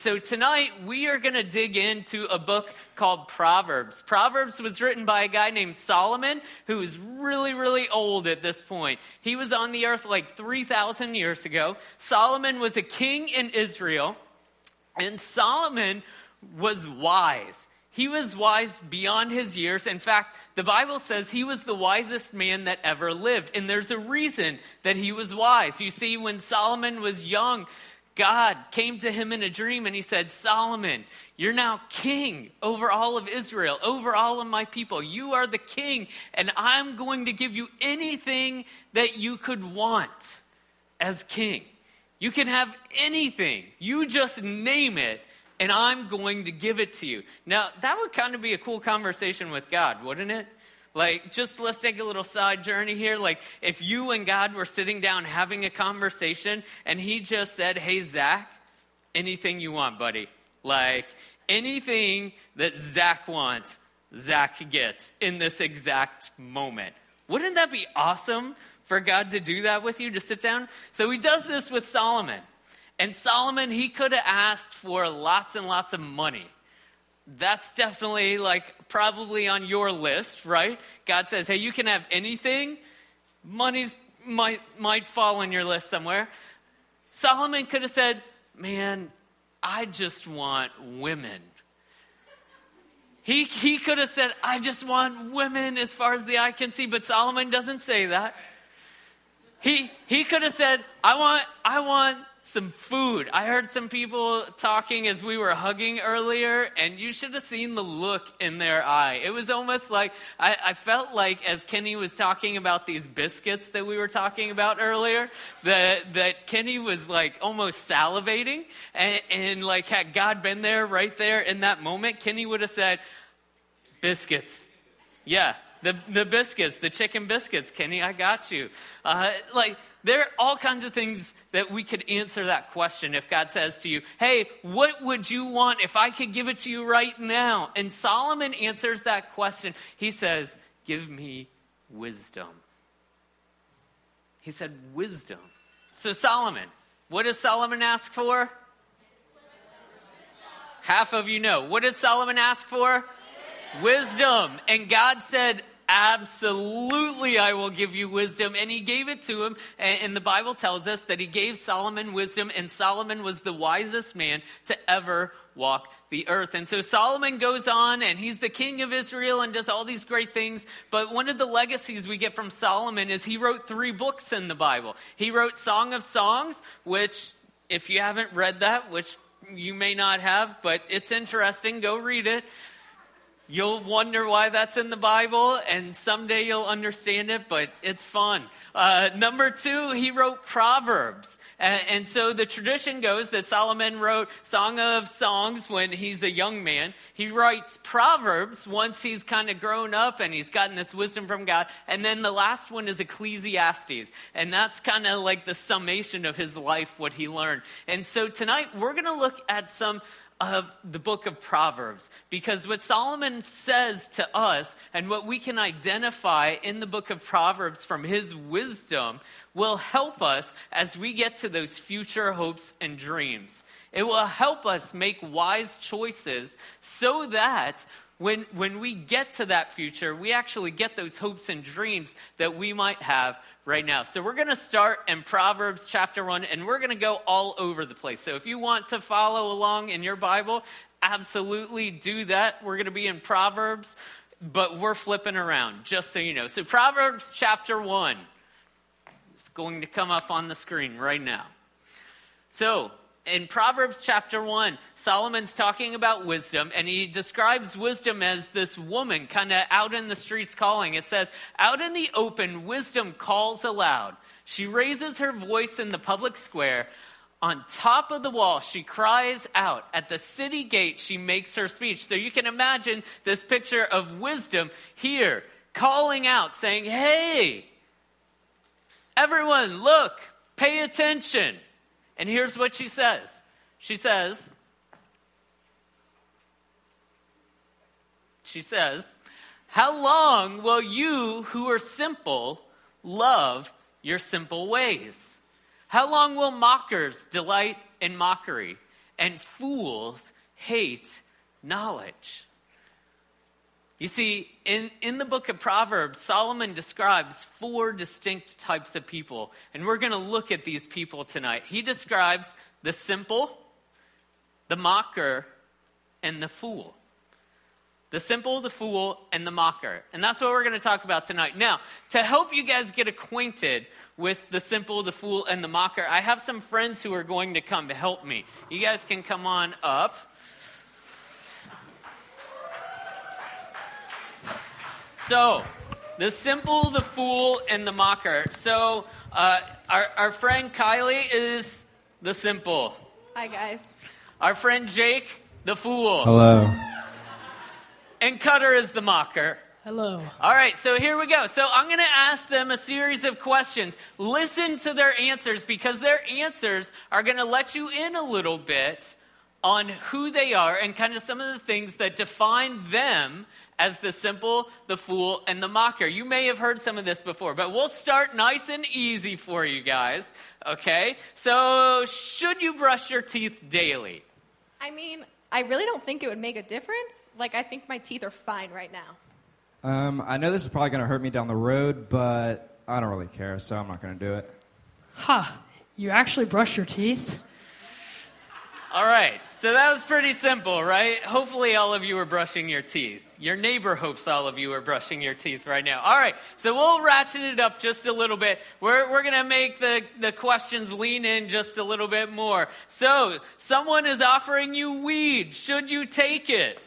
So, tonight we are going to dig into a book called Proverbs. Proverbs was written by a guy named Solomon, who is really, really old at this point. He was on the earth like 3,000 years ago. Solomon was a king in Israel, and Solomon was wise. He was wise beyond his years. In fact, the Bible says he was the wisest man that ever lived. And there's a reason that he was wise. You see, when Solomon was young, God came to him in a dream and he said, Solomon, you're now king over all of Israel, over all of my people. You are the king, and I'm going to give you anything that you could want as king. You can have anything. You just name it, and I'm going to give it to you. Now, that would kind of be a cool conversation with God, wouldn't it? Like, just let's take a little side journey here. Like, if you and God were sitting down having a conversation and He just said, Hey, Zach, anything you want, buddy. Like, anything that Zach wants, Zach gets in this exact moment. Wouldn't that be awesome for God to do that with you, to sit down? So He does this with Solomon. And Solomon, he could have asked for lots and lots of money that's definitely like probably on your list, right? God says, hey, you can have anything. Money's might might fall on your list somewhere. Solomon could have said, man, I just want women. He, he could have said, I just want women as far as the eye can see, but Solomon doesn't say that. He, he could have said, I want, I want some food. I heard some people talking as we were hugging earlier, and you should have seen the look in their eye. It was almost like I, I, felt like as Kenny was talking about these biscuits that we were talking about earlier, that that Kenny was like almost salivating, and, and like had God been there right there in that moment, Kenny would have said, "Biscuits." Yeah, the the biscuits, the chicken biscuits, Kenny, I got you. Uh, like there are all kinds of things that we could answer that question if God says to you, Hey, what would you want if I could give it to you right now? And Solomon answers that question. He says, Give me wisdom. He said, Wisdom. So, Solomon, what does Solomon ask for? Half of you know. What did Solomon ask for? Wisdom. And God said, Absolutely, I will give you wisdom. And he gave it to him. And the Bible tells us that he gave Solomon wisdom, and Solomon was the wisest man to ever walk the earth. And so Solomon goes on, and he's the king of Israel and does all these great things. But one of the legacies we get from Solomon is he wrote three books in the Bible. He wrote Song of Songs, which, if you haven't read that, which you may not have, but it's interesting, go read it. You'll wonder why that's in the Bible, and someday you'll understand it, but it's fun. Uh, number two, he wrote Proverbs. And, and, so the tradition goes that Solomon wrote Song of Songs when he's a young man. He writes Proverbs once he's kind of grown up and he's gotten this wisdom from God. And then the last one is Ecclesiastes. And that's kind of like the summation of his life, what he learned. And so tonight we're going to look at some of the book of Proverbs. Because what Solomon says to us and what we can identify in the book of Proverbs from his wisdom will help us as we get to those future hopes and dreams. It will help us make wise choices so that when, when we get to that future, we actually get those hopes and dreams that we might have right now. So we're going to start in Proverbs chapter 1, and we're going to go all over the place. So if you want to follow along in your Bible, absolutely do that. We're going to be in Proverbs, but we're flipping around, just so you know. So Proverbs chapter 1 is going to come up on the screen right now. So, in Proverbs chapter 1, Solomon's talking about wisdom, and he describes wisdom as this woman kind of out in the streets calling. It says, Out in the open, wisdom calls aloud. She raises her voice in the public square. On top of the wall, she cries out. At the city gate, she makes her speech. So you can imagine this picture of wisdom here, calling out, saying, Hey, everyone, look, pay attention. And here's what she says She says, She says, How long will you who are simple love your simple ways? How long will mockers delight in mockery and fools hate knowledge. You see, in, in the book of Proverbs, Solomon describes four distinct types of people, and we're going to look at these people tonight. He describes the simple, the mocker, and the fool. The simple, the fool, and the mocker. And that's what we're going to talk about tonight. Now, to help you guys get acquainted with the simple, the fool, and the mocker, I have some friends who are going to come to help me. You guys can come on up. So, the simple, the fool, and the mocker. So, uh, our, our friend Kylie is the simple. Hi, guys. Our friend Jake, the fool. Hello. And Cutter is the mocker. Hello. All right, so here we go. So I'm going to ask them a series of questions. Listen to their answers because their answers are going to let you in a little bit on who they are and kind of some of the things that define them as the simple, the fool, and the mocker. You may have heard some of this before, but we'll start nice and easy for you guys. Okay? So, should you brush your teeth daily? I mean, I really don't think it would make a difference. Like, I think my teeth are fine right now. Um, I know this is probably going to hurt me down the road, but I don't really care, so I'm not going to do it. Huh. You actually brush your teeth? All right. So that was pretty simple, right? Hopefully, all of you are brushing your teeth. Your neighbor hopes all of you are brushing your teeth right now. All right. So we'll ratchet it up just a little bit. We're, we're going to make the, the questions lean in just a little bit more. So, someone is offering you weed. Should you take it?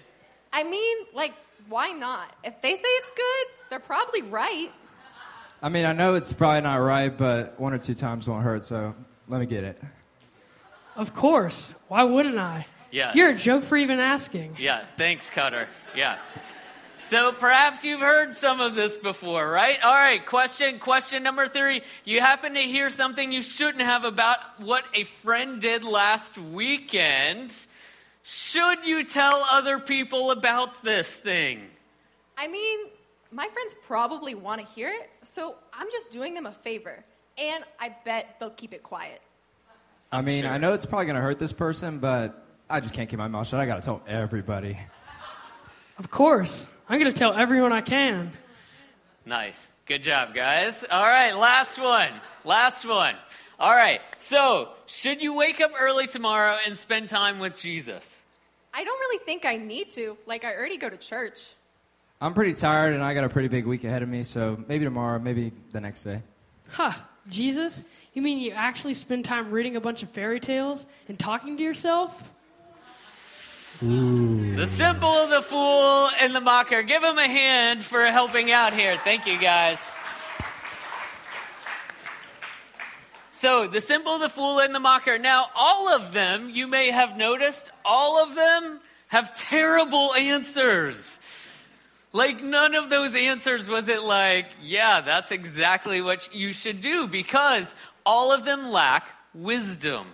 I mean, like, why not? If they say it's good, they're probably right. I mean, I know it's probably not right, but one or two times won't hurt, so let me get it. Of course. Why wouldn't I? Yes. You're a joke for even asking. Yeah, thanks, Cutter. Yeah. So perhaps you've heard some of this before, right? All right, question question number 3. You happen to hear something you shouldn't have about what a friend did last weekend. Should you tell other people about this thing? I mean, my friends probably want to hear it, so I'm just doing them a favor. And I bet they'll keep it quiet. I mean, sure. I know it's probably going to hurt this person, but I just can't keep my mouth shut. I got to tell everybody. Of course. I'm going to tell everyone I can. Nice. Good job, guys. All right, last one. Last one. All right. So, should you wake up early tomorrow and spend time with Jesus? I don't really think I need to. Like, I already go to church. I'm pretty tired, and I got a pretty big week ahead of me, so maybe tomorrow, maybe the next day. Huh. Jesus? You mean you actually spend time reading a bunch of fairy tales and talking to yourself? The simple, the fool, and the mocker. Give them a hand for helping out here. Thank you, guys. So, the simple, the fool, and the mocker. Now, all of them, you may have noticed, all of them have terrible answers. Like, none of those answers was it like, yeah, that's exactly what you should do because all of them lack wisdom.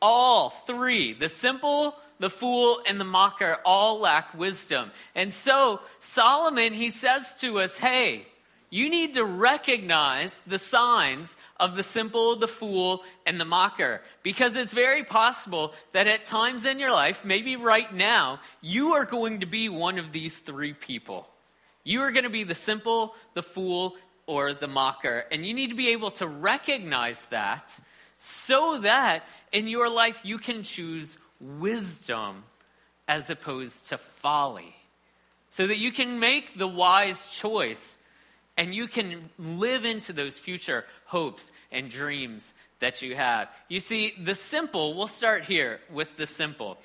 All three, the simple, the fool, and the mocker, all lack wisdom. And so, Solomon, he says to us, hey, you need to recognize the signs of the simple, the fool, and the mocker. Because it's very possible that at times in your life, maybe right now, you are going to be one of these three people. You are going to be the simple, the fool, or the mocker. And you need to be able to recognize that so that in your life you can choose wisdom as opposed to folly. So that you can make the wise choice and you can live into those future hopes and dreams that you have. You see, the simple, we'll start here with the simple.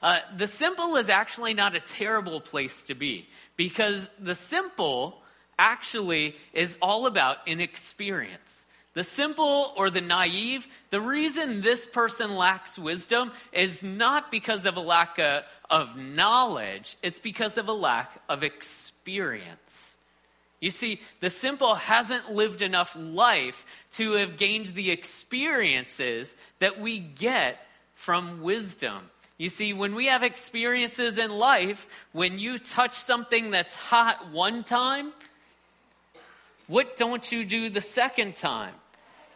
Uh, the simple is actually not a terrible place to be because the simple actually is all about inexperience. The simple or the naive, the reason this person lacks wisdom is not because of a lack of, knowledge, it's because of a lack of experience. You see, the simple hasn't lived enough life to have gained the experiences that we get from wisdom. You see, when we have experiences in life, when you touch something that's hot one time, what don't you do the second time?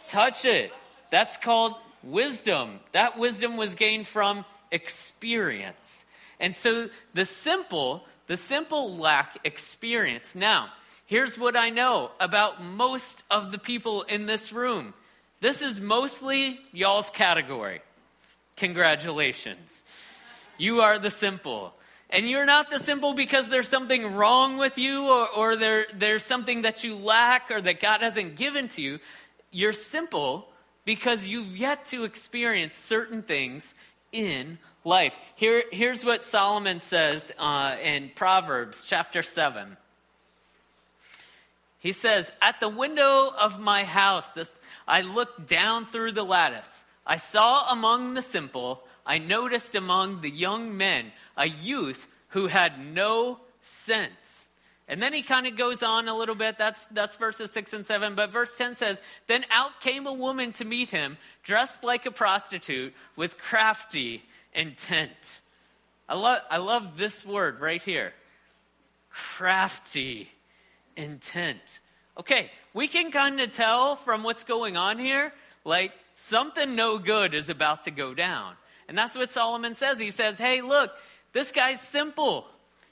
Touch it. That's called wisdom. That wisdom was gained from experience. And so the simple, the simple lack experience. Now, here's what I know about most of the people in this room. This is mostly y'all's category. Congratulations. You are the simple. And you're not the simple because there's something wrong with you or, or there, there's something that you lack or that God hasn't given to you. You're simple because you've yet to experience certain things in life. Here, here's what Solomon says uh, in Proverbs chapter 7. He says, At the window of my house, this, I looked down through the lattice. I saw among the simple, I noticed among the young men, a youth who had no sense. And then he kind of goes on a little bit. That's, that's verses 6 and 7. But verse 10 says, Then out came a woman to meet him, dressed like a prostitute, with crafty intent. I love, I love this word right here crafty intent. Okay, we can kind of tell from what's going on here, like something no good is about to go down. And that's what Solomon says. He says, Hey, look, this guy's simple.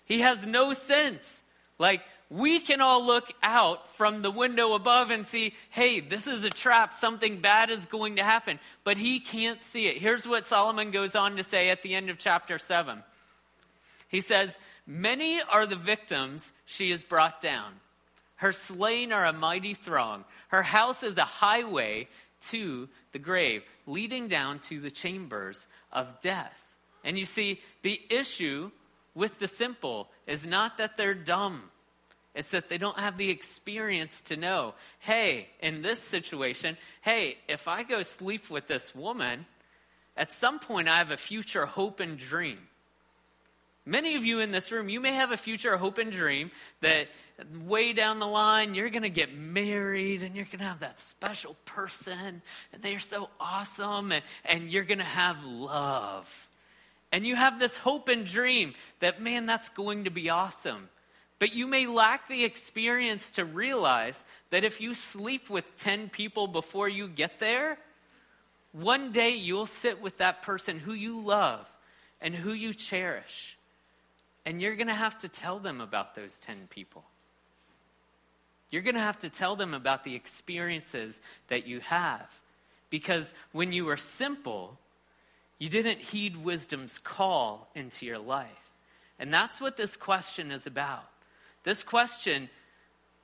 He has no sense. Like, we can all look out from the window above and see, hey, this is a trap. Something bad is going to happen. But he can't see it. Here's what Solomon goes on to say at the end of chapter 7. He says, Many are the victims she has brought down. Her slain are a mighty throng. Her house is a highway to the grave, leading down to the chambers of death. And you see, the issue with the simple is not that they're dumb it's that they don't have the experience to know hey, in this situation, hey, if I go sleep with this woman, at some point I have a future hope and dream. Many of you in this room, you may have a future hope and dream that way down the line you're going to get married and you're going to have that special person and they're so awesome and, and you're going to have love. And you have this hope and dream that, man, that's going to be awesome. But you may lack the experience to realize that if you sleep with 10 people before you get there, one day you'll sit with that person who you love and who you cherish. And you're going to have to tell them about those 10 people. You're going to have to tell them about the experiences that you have. Because when you were simple, you didn't heed wisdom's call into your life. And that's what this question is about. This question,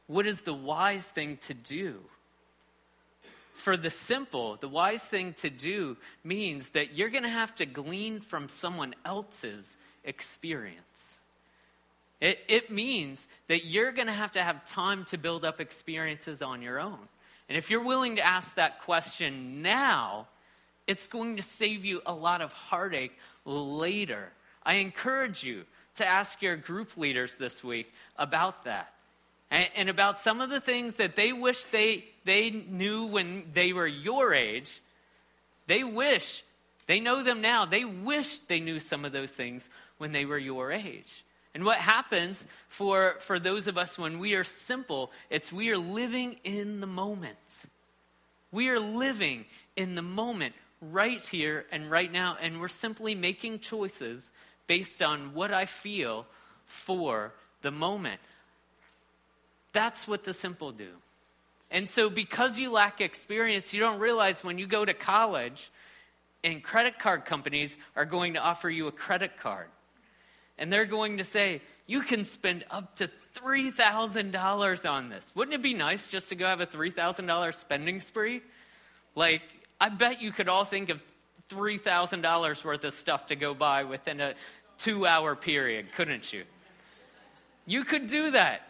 what is the wise thing to do? For the simple, the wise thing to do means that you're going to have to glean from someone else's experience. It, it means that you're going to have to have time to build up experiences on your own. And if you're willing to ask that question now, it's going to save you a lot of heartache later. I encourage you to ask your group leaders this week about that. And, and about some of the things that they wish they, they knew when they were your age. They wish, they know them now, they wish they knew some of those things when they were your age. And what happens for, for those of us when we are simple, it's we are living in the moment. We are living in the moment right here and right now, and we're simply making choices based on what I feel for the moment. That's what the simple do. And so, because you lack experience, you don't realize when you go to college and credit card companies are going to offer you a credit card. And they're going to say, you can spend up to $3,000 on this. Wouldn't it be nice just to go have a $3,000 spending spree? Like, I bet you could all think of $3,000 worth of stuff to go buy within a two hour period, couldn't you? You could do that.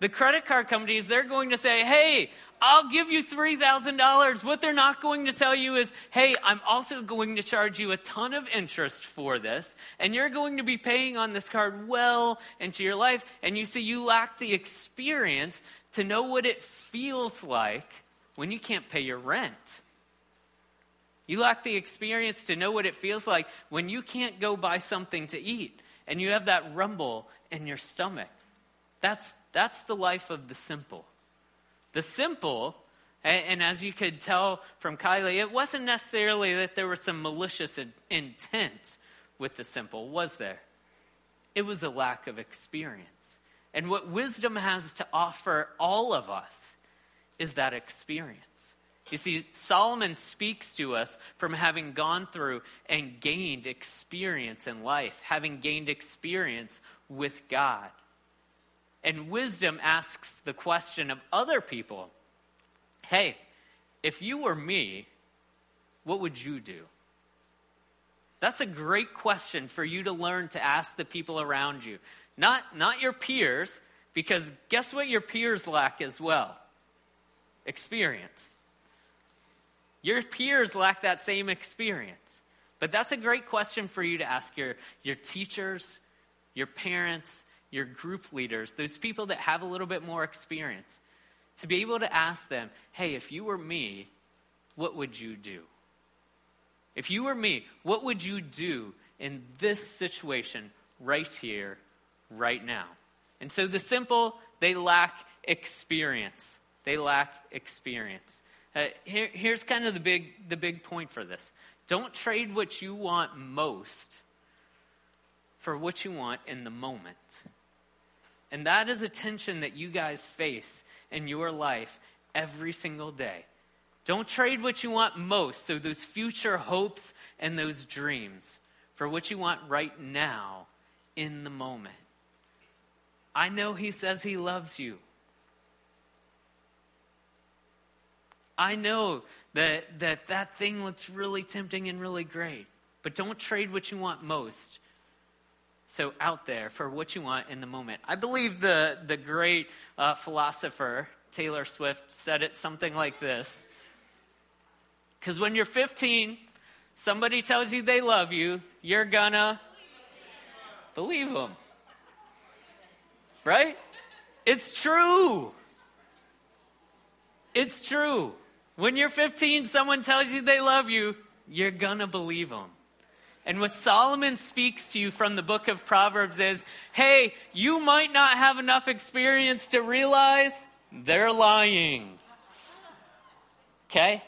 The credit card companies, they're going to say, hey, I'll give you $3,000. What they're not going to tell you is, hey, I'm also going to charge you a ton of interest for this, and you're going to be paying on this card well into your life. And you see, you lack the experience to know what it feels like when you can't pay your rent. You lack the experience to know what it feels like when you can't go buy something to eat and you have that rumble in your stomach. That's, that's the life of the simple. The simple And, and as you could tell from Kylie, it wasn't necessarily that there was some malicious in, intent with the simple, was there? It was a lack of experience. And what wisdom has to offer all of us is that experience. You see, Solomon speaks to us from having gone through and gained experience in life, having gained experience with God. And wisdom asks the question of other people hey, if you were me, what would you do? That's a great question for you to learn to ask the people around you. Not, not your peers, because guess what your peers lack as well? Experience. Your peers lack that same experience. But that's a great question for you to ask your, your teachers, your parents, your group leaders, those people that have a little bit more experience, to be able to ask them, hey, if you were me, what would you do? If you were me, what would you do in this situation right here, right now? And so the simple, they lack experience. They lack experience. Uh, here, here's kind of the big, the big point for this don't trade what you want most for what you want in the moment. And that is a tension that you guys face in your life every single day. Don't trade what you want most, so those future hopes and those dreams, for what you want right now in the moment. I know He says He loves you. I know that, that that thing looks really tempting and really great, but don't trade what you want most so out there for what you want in the moment. I believe the, the great uh, philosopher Taylor Swift said it something like this. Because when you're 15, somebody tells you they love you, you're gonna believe them. Right? It's true. It's true. When you're 15, someone tells you they love you, you're gonna believe them. And what Solomon speaks to you from the book of Proverbs is hey, you might not have enough experience to realize they're lying. Okay?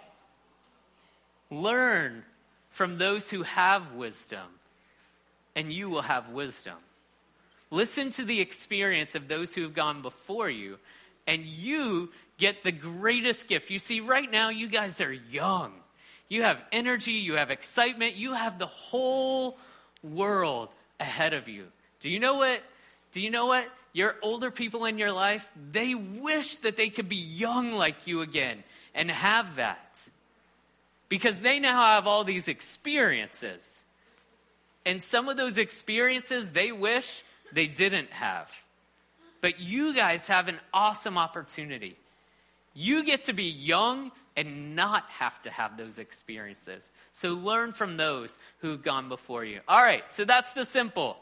Learn from those who have wisdom, and you will have wisdom. Listen to the experience of those who have gone before you, and you get the greatest gift. You see, right now, you guys are young. You have energy, you have excitement, you have the whole world ahead of you. Do you know what? Do you know what? Your older people in your life, they wish that they could be young like you again and have that. Because they now have all these experiences. And some of those experiences they wish they didn't have. But you guys have an awesome opportunity. You get to be young and not have to have those experiences. So learn from those who've gone before you. All right, so that's the simple.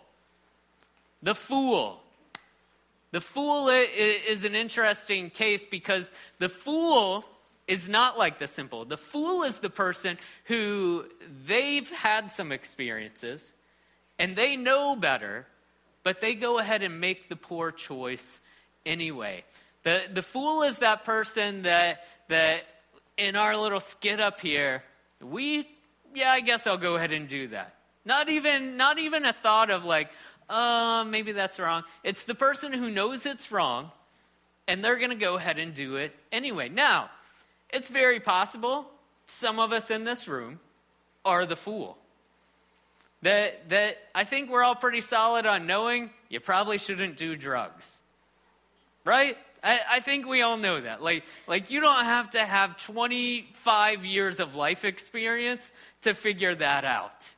The fool. The fool is an interesting case because the fool is not like the simple. The fool is the person who they've had some experiences and they know better, but they go ahead and make the poor choice anyway. The, the fool is that person that, that in our little skit up here, we, yeah, I guess I'll go ahead and do that. Not even, not even a thought of like, uh, maybe that's wrong. It's the person who knows it's wrong, and they're going to go ahead and do it anyway. Now, it's very possible some of us in this room are the fool. That, that I think we're all pretty solid on knowing you probably shouldn't do drugs. Right? I, I, think we all know that. Like, like you don't have to have 25 years of life experience to figure that out.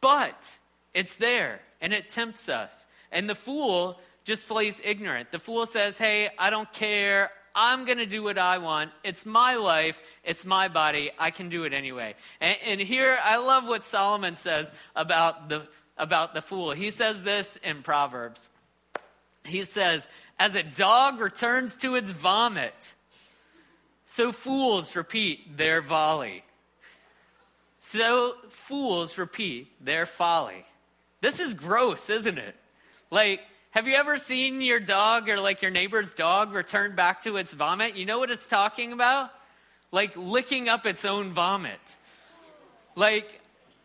But it's there, and it tempts us. And the fool just plays ignorant. The fool says, Hey, I don't care. I'm going to do what I want. It's my life. It's my body. I can do it anyway. And, and here, I love what Solomon says about the, about the fool. He says this in Proverbs. He says, as a dog returns to its vomit, so fools repeat their volley. So fools repeat their folly. This is gross, isn't it? Like, Have you ever seen your dog or like your neighbor's dog return back to its vomit? You know what it's talking about? Like licking up its own vomit. Like,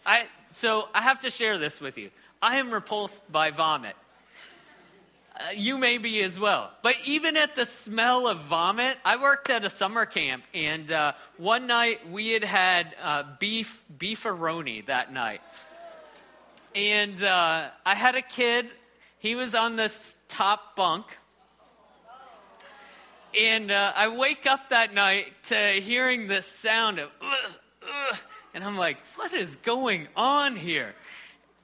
I, so I have to share this with you. I am repulsed by vomit. Uh, you may be as well. But even at the smell of vomit, I worked at a summer camp, and uh, one night we had had uh, beef beefaroni that night. And uh, I had a kid, he was on this top bunk. And uh, I wake up that night to hearing this sound of, and I'm like, what is going on here?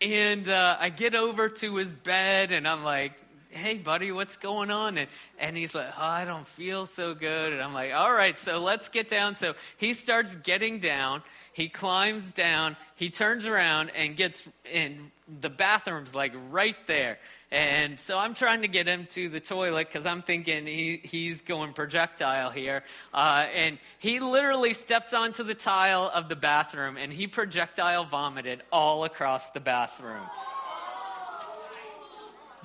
And uh, I get over to his bed and I'm like, hey, buddy, what's going on? And, and he's like, oh, I don't feel so good. And I'm like, all right, so let's get down. So he starts getting down. He climbs down. He turns around and gets in the bathroom's like right there. And so I'm trying to get him to the toilet because I'm thinking he, he's going projectile here. Uh, and he literally steps onto the tile of the bathroom and he projectile vomited all across the bathroom.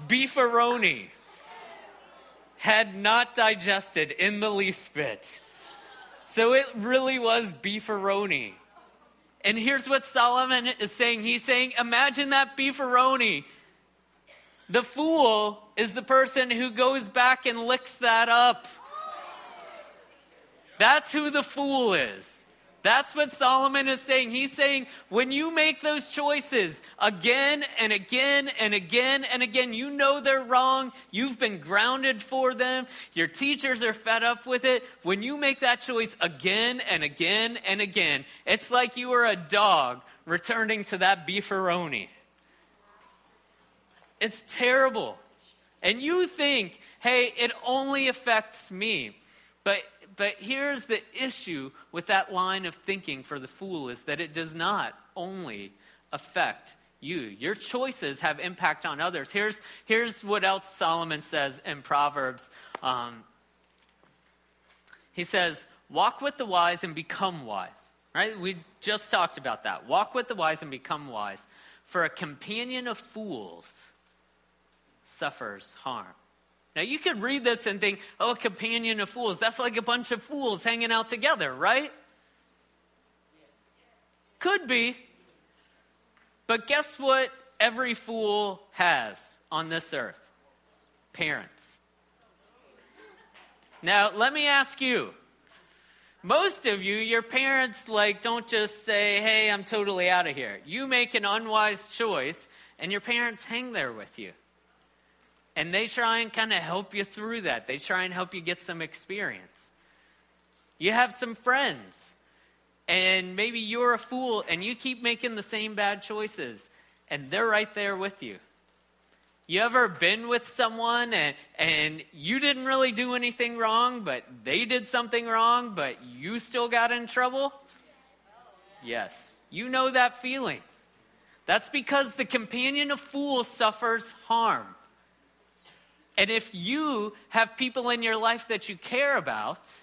Beefaroni had not digested in the least bit. So it really was beefaroni. And here's what Solomon is saying. He's saying, imagine that beefaroni the fool is the person who goes back and licks that up. That's who the fool is. That's what Solomon is saying. He's saying when you make those choices again and again and again and again, you know they're wrong. You've been grounded for them. Your teachers are fed up with it. When you make that choice again and again and again, it's like you are a dog returning to that beefaroni. It's terrible. And you think, hey, it only affects me. But but here's the issue with that line of thinking for the fool is that it does not only affect you. Your choices have impact on others. Here's, here's what else Solomon says in Proverbs. Um, he says, Walk with the wise and become wise. Right? We just talked about that. Walk with the wise and become wise. For a companion of fools suffers harm. Now, you could read this and think, oh, a companion of fools. That's like a bunch of fools hanging out together, right? Could be. But guess what every fool has on this earth? Parents. Now, let me ask you. Most of you, your parents like don't just say, "Hey, I'm totally out of here." You make an unwise choice and your parents hang there with you. And they try and kind of help you through that. They try and help you get some experience. You have some friends, and maybe you're a fool and you keep making the same bad choices, and they're right there with you. You ever been with someone and, and you didn't really do anything wrong, but they did something wrong, but you still got in trouble? Yes. You know that feeling. That's because the companion of fools suffers harm. And if you have people in your life that you care about,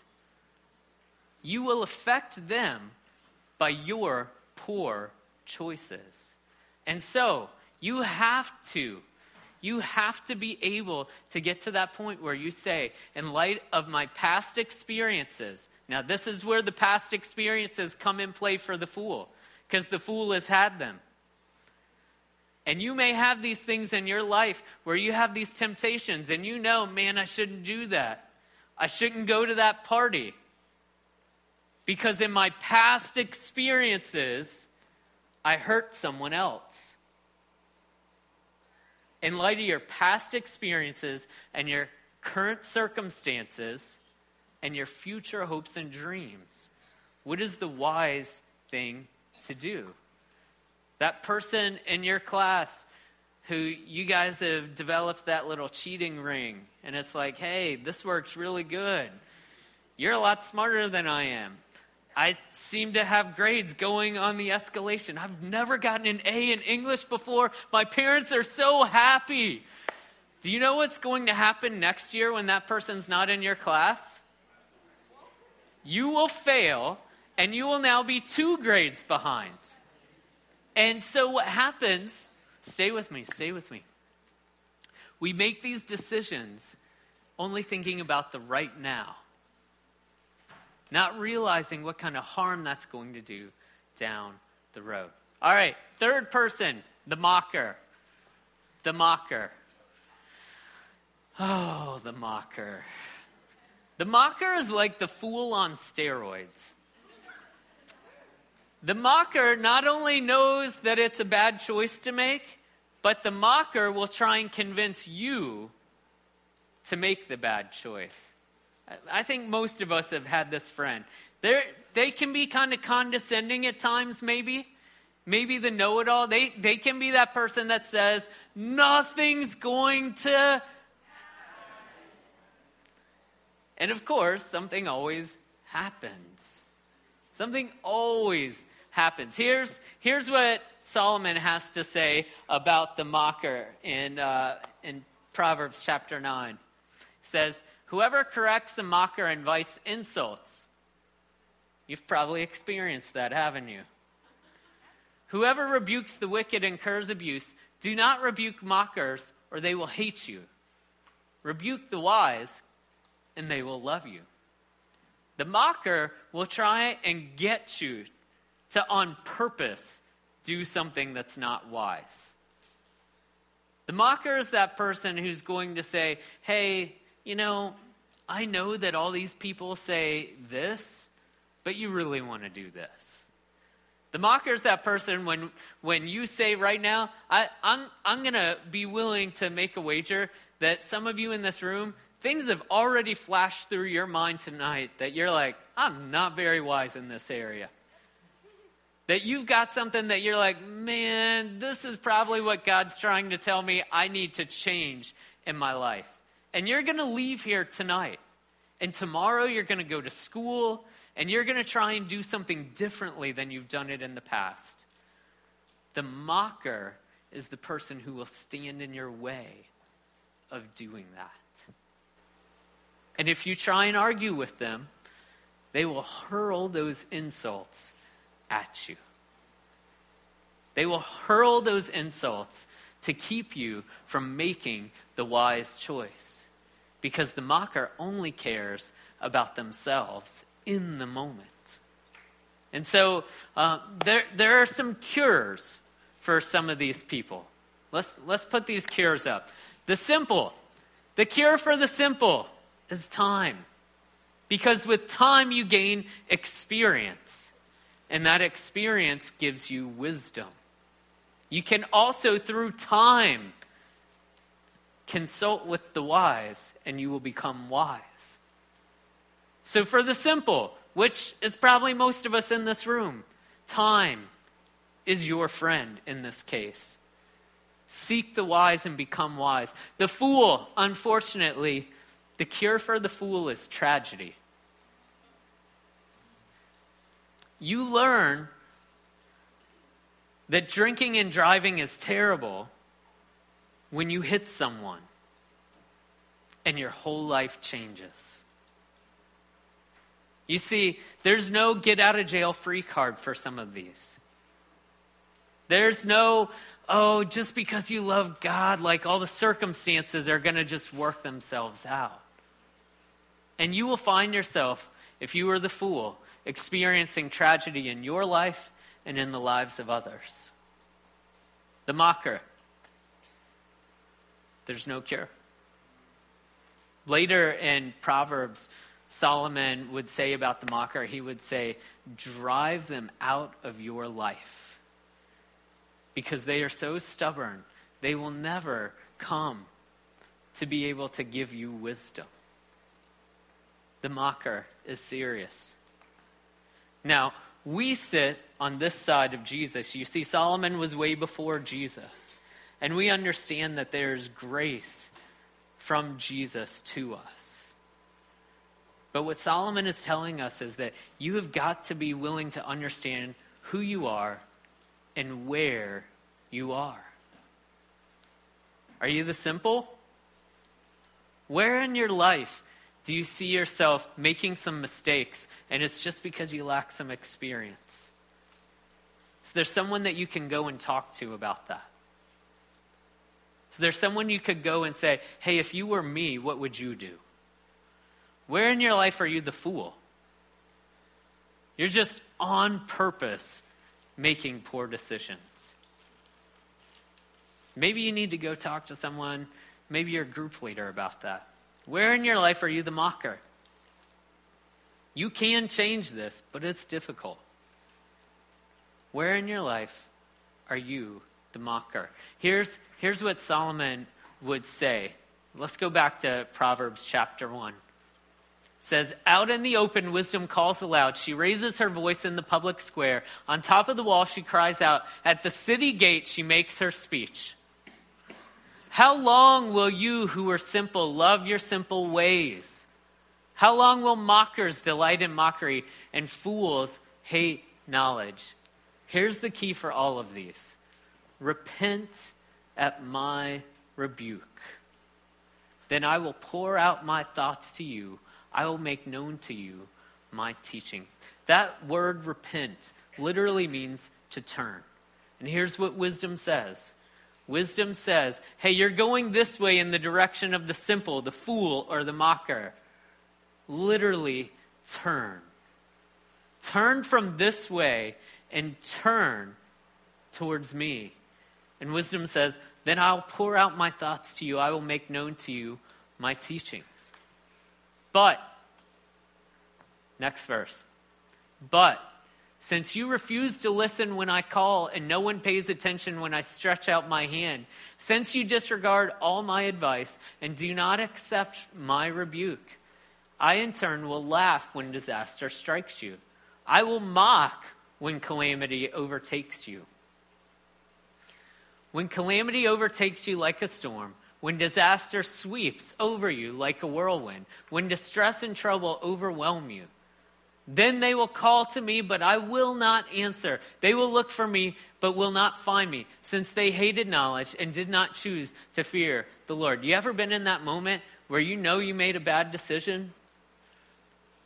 you will affect them by your poor choices. And so, you have to you have to be able to get to that point where you say, in light of my past experiences, now this is where the past experiences come in play for the fool, because the fool has had them. And you may have these things in your life where you have these temptations and you know, man, I shouldn't do that. I shouldn't go to that party. Because in my past experiences, I hurt someone else. In light of your past experiences and your current circumstances and your future hopes and dreams, what is the wise thing to do? That person in your class who you guys have developed that little cheating ring, and it's like, hey, this works really good. You're a lot smarter than I am. I seem to have grades going on the escalation. I've never gotten an A in English before. My parents are so happy. Do you know what's going to happen next year when that person's not in your class? You will fail, and you will now be two grades behind. And so what happens, stay with me, stay with me. we make these decisions only thinking about the right now, not realizing what kind of harm that's going to do down the road. All right, third person, the mocker. The mocker. Oh, the mocker. The mocker is like the fool on steroids. The mocker not only knows that it's a bad choice to make, but the mocker will try and convince you to make the bad choice. I think most of us have had this friend. They're, they can be kind of condescending at times, maybe. Maybe the know it all. They, they can be that person that says, nothing's going to. And of course, something always happens. Something always happens. Here's, here's what Solomon has to say about the mocker in, uh, in Proverbs chapter 9. It says, Whoever corrects a mocker invites insults. You've probably experienced that, haven't you? Whoever rebukes the wicked incurs abuse. Do not rebuke mockers, or they will hate you. Rebuke the wise, and they will love you. The mocker will try and get you to on purpose do something that's not wise. The mocker is that person who's going to say, Hey, you know, I know that all these people say this, but you really want to do this. The mocker is that person when, when you say right now, I, I'm, I'm going to be willing to make a wager that some of you in this room, things have already flashed through your mind tonight that you're like, I'm not very wise in this area. That you've got something that you're like, man, this is probably what God's trying to tell me I need to change in my life. And you're going to leave here tonight. And tomorrow you're going to go to school and you're going to try and do something differently than you've done it in the past. The mocker is the person who will stand in your way of doing that. And if you try and argue with them, they will hurl those insults at you. They will hurl those insults to keep you from making the wise choice. Because the mocker only cares about themselves in the moment. And so uh, there, there are some cures for some of these people. Let's, let's put these cures up. The simple, the cure for the simple is time. Because with time, you gain experience and that experience gives you wisdom. You can also, through time, consult with the wise, and you will become wise. So, for the simple, which is probably most of us in this room, time is your friend in this case. Seek the wise and become wise. The fool, unfortunately, the cure for the fool is tragedy. You learn that drinking and driving is terrible when you hit someone and your whole life changes. You see, there's no get out of jail free card for some of these. There's no, oh, just because you love God, like all the circumstances are going to just work themselves out. And you will find yourself, if you are the fool, experiencing tragedy in your life and in the lives of others. The mocker, there's no cure. Later in Proverbs, Solomon would say about the mocker, he would say, Drive them out of your life. Because they are so stubborn, they will never come to be able to give you wisdom. The mocker is serious. Now, we sit on this side of Jesus. You see, Solomon was way before Jesus. And we understand that there's grace from Jesus to us. But what Solomon is telling us is that you have got to be willing to understand who you are and where you are. Are you the simple? Where in your life do you see yourself making some mistakes and it's just because you lack some experience? Is there someone that you can go and talk to about that? Is there someone you could go and say, hey, if you were me, what would you do? Where in your life are you the fool? You're just on purpose making poor decisions. Maybe you need to go talk to someone, maybe your group leader about that. Where in your life are you the mocker? You can change this, but it's difficult. Where in your life are you the mocker? Here's, here's what Solomon would say. Let's go back to Proverbs chapter 1. It says, Out in the open, wisdom calls aloud. She raises her voice in the public square. On top of the wall, she cries out. At the city gate, she makes her speech. How long will you who are simple love your simple ways? How long will mockers delight in mockery and fools hate knowledge? Here's the key for all of these repent at my rebuke. Then I will pour out my thoughts to you, I will make known to you my teaching. That word repent literally means to turn. And here's what wisdom says Wisdom says, hey, you're going this way in the direction of the simple, the fool, or the mocker. Literally, turn. Turn from this way and turn towards me. And wisdom says, then I'll pour out my thoughts to you. I will make known to you my teachings. But, next verse. But, since you refuse to listen when I call and no one pays attention when I stretch out my hand, since you disregard all my advice and do not accept my rebuke, I in turn will laugh when disaster strikes you. I will mock when calamity overtakes you. When calamity overtakes you like a storm, when disaster sweeps over you like a whirlwind, when distress and trouble overwhelm you, then they will call to me, but I will not answer. They will look for me, but will not find me, since they hated knowledge and did not choose to fear the Lord. You ever been in that moment where you know you made a bad decision?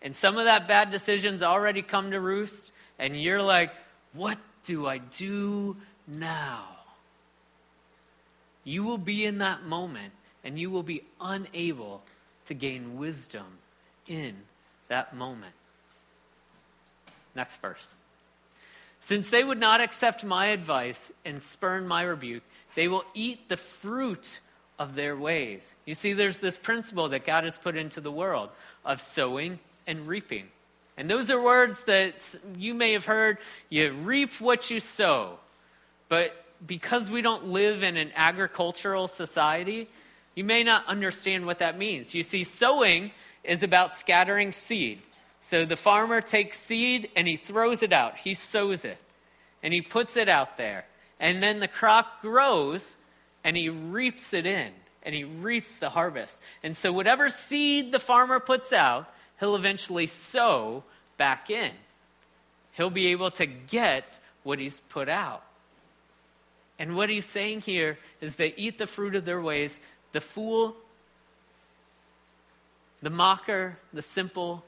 And some of that bad decision's already come to roost, and you're like, what do I do now? You will be in that moment, and you will be unable to gain wisdom in that moment. Next verse. Since they would not accept my advice and spurn my rebuke, they will eat the fruit of their ways. You see, there's this principle that God has put into the world of sowing and reaping. And those are words that you may have heard you reap what you sow. But because we don't live in an agricultural society, you may not understand what that means. You see, sowing is about scattering seed. So the farmer takes seed and he throws it out. He sows it and he puts it out there. And then the crop grows and he reaps it in and he reaps the harvest. And so whatever seed the farmer puts out, he'll eventually sow back in. He'll be able to get what he's put out. And what he's saying here is they eat the fruit of their ways. The fool, the mocker, the simple,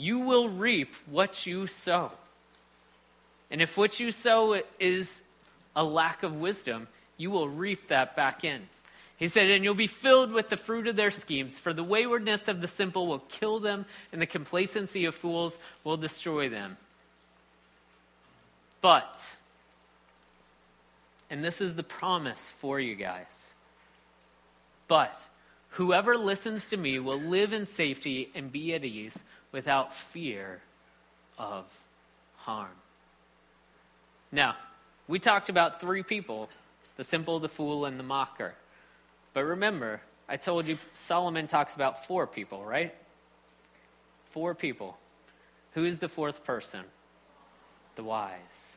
you will reap what you sow. And if what you sow is a lack of wisdom, you will reap that back in. He said, And you'll be filled with the fruit of their schemes, for the waywardness of the simple will kill them, and the complacency of fools will destroy them. But, and this is the promise for you guys, but whoever listens to me will live in safety and be at ease without fear of harm. Now, we talked about three people the simple, the fool, and the mocker. But remember, I told you Solomon talks about four people, right? Four people. Who is the fourth person? The wise.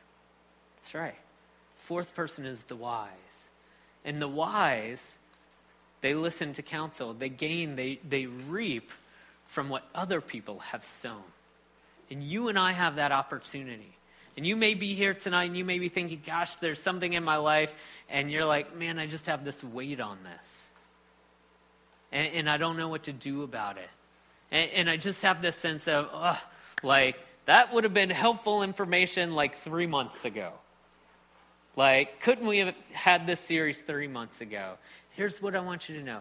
That's right. Fourth person is the wise. And the wise, they listen to counsel, they gain, they, they reap from what other people have sown. And you and I have that opportunity. And you may be here tonight and you may be thinking, gosh, there's something in my life. And you're like, man, I just have this weight on this. And, and I don't know what to do about it. And, and I just have this sense of, ugh, like, that would have been helpful information like three months ago. Like, couldn't we have had this series three months ago? Here's what I want you to know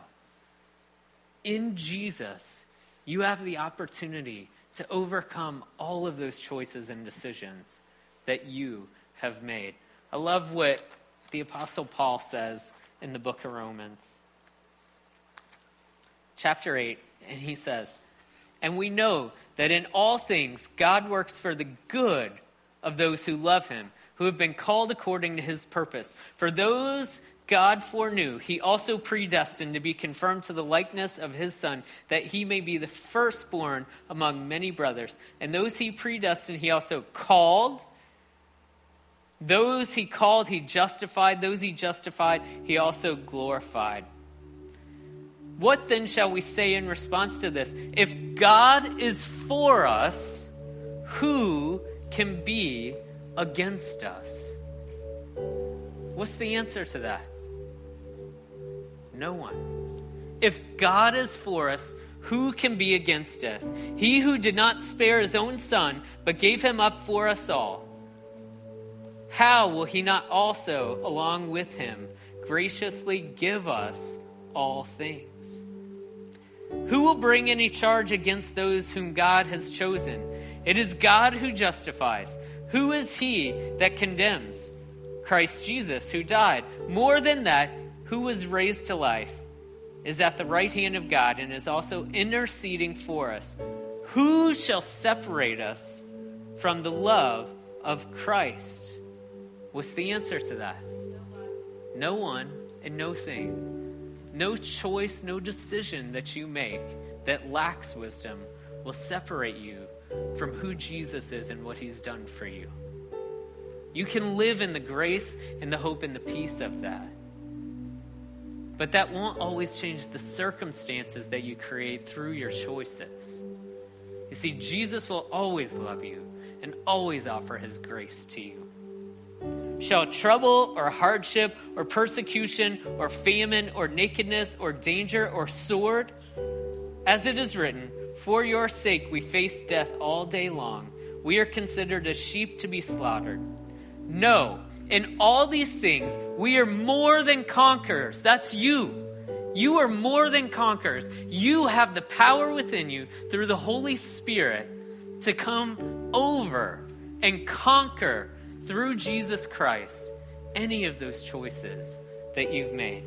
in Jesus, you have the opportunity to overcome all of those choices and decisions that you have made. I love what the Apostle Paul says in the book of Romans, chapter 8, and he says, And we know that in all things God works for the good of those who love him, who have been called according to his purpose. For those God foreknew, he also predestined to be conformed to the likeness of his Son, that he may be the firstborn among many brothers. And those he predestined, he also called. Those he called, he justified. Those he justified, he also glorified. What then shall we say in response to this? If God is for us, who can be against us? What's the answer to that? No one. If God is for us, who can be against us? He who did not spare his own son, but gave him up for us all, how will he not also, along with him, graciously give us all things? Who will bring any charge against those whom God has chosen? It is God who justifies. Who is he that condemns? Christ Jesus, who died. More than that, who was raised to life, is at the right hand of God and is also interceding for us. Who shall separate us from the love of Christ? What's the answer to that? No one and no thing. No choice, no decision that you make that lacks wisdom will separate you from who Jesus is and what he's done for you. You can live in the grace and the hope and the peace of that. But that won't always change the circumstances that you create through your choices. You see, Jesus will always love you and always offer his grace to you. Shall trouble or hardship or persecution or famine or nakedness or danger or sword? As it is written, For your sake we face death all day long. We are considered as sheep to be slaughtered. No, in all these things, we are more than conquerors. That's you. You are more than conquerors. You have the power within you through the Holy Spirit to come over and conquer through Jesus Christ any of those choices that you've made.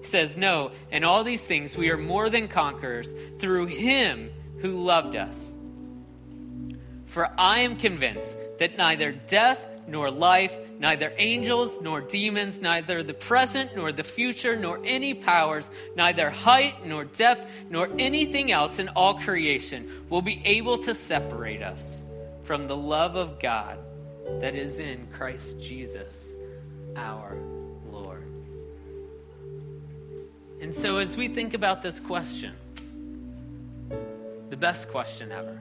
He says, No, in all these things we are more than conquerors through Him who loved us. For I am convinced that neither death nor life, neither angels nor demons, neither the present nor the future, nor any powers, neither height nor depth, nor anything else in all creation will be able to separate us from the love of God that is in Christ Jesus, our Lord. And so, as we think about this question, the best question ever,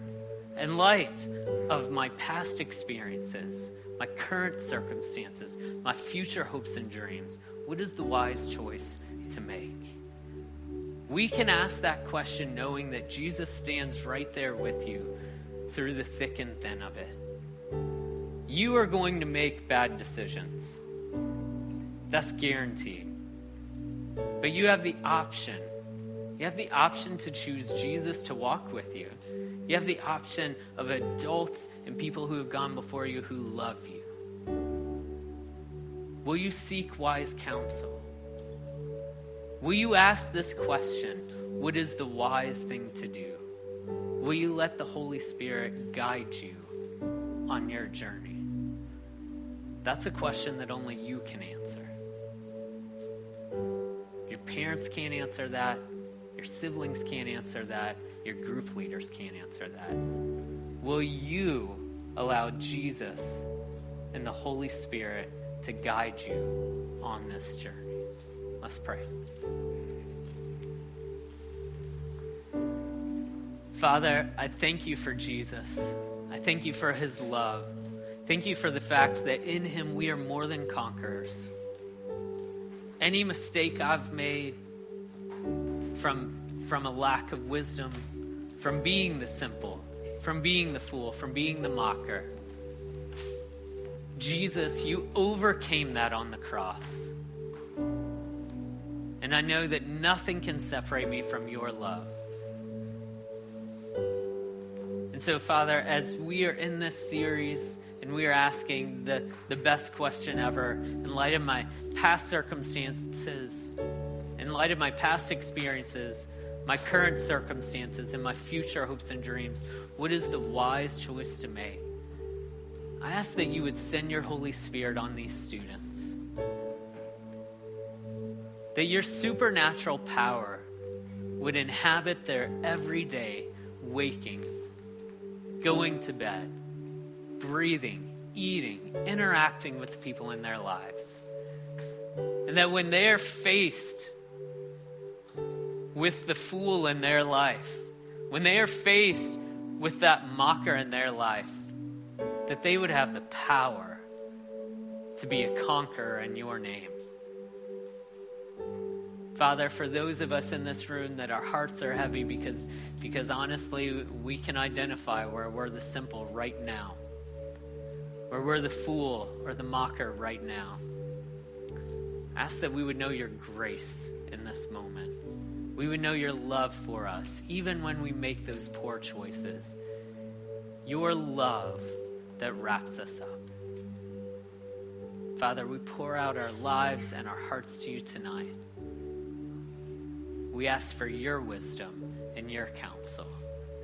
in light of my past experiences, my current circumstances, my future hopes and dreams? What is the wise choice to make? We can ask that question knowing that Jesus stands right there with you through the thick and thin of it. You are going to make bad decisions. That's guaranteed. But you have the option. You have the option to choose Jesus to walk with you. You have the option of adults and people who have gone before you who love you. Will you seek wise counsel? Will you ask this question What is the wise thing to do? Will you let the Holy Spirit guide you on your journey? That's a question that only you can answer. Your parents can't answer that. Your siblings can't answer that. Your group leaders can't answer that. Will you allow Jesus and the Holy Spirit to guide you on this journey? Let's pray. Father, I thank you for Jesus. I thank you for his love. Thank you for the fact that in him we are more than conquerors. Any mistake I've made from, from a lack of wisdom, from being the simple, from being the fool, from being the mocker. Jesus, you overcame that on the cross. And I know that nothing can separate me from your love. And so, Father, as we are in this series and we are asking the, the best question ever, in light of my past circumstances, in light of my past experiences, my current circumstances, and my future hopes and dreams, what is the wise choice to make? I ask that you would send your Holy Spirit on these students. That your supernatural power would inhabit their everyday waking, going to bed, breathing, eating, interacting with the people in their lives. And that when they are faced with the fool in their life, when they are faced with that mocker in their life, that they would have the power to be a conqueror in your name. Father, for those of us in this room that our hearts are heavy because, because honestly, we can identify where we're the simple right now, where we're the fool or the mocker right now. Ask that we would know your grace in this moment. We would know your love for us, even when we make those poor choices. Your love that wraps us up. Father, we pour out our lives and our hearts to you tonight. We ask for your wisdom and your counsel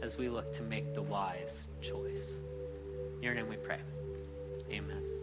as we look to make the wise choice. In your name we pray. Amen.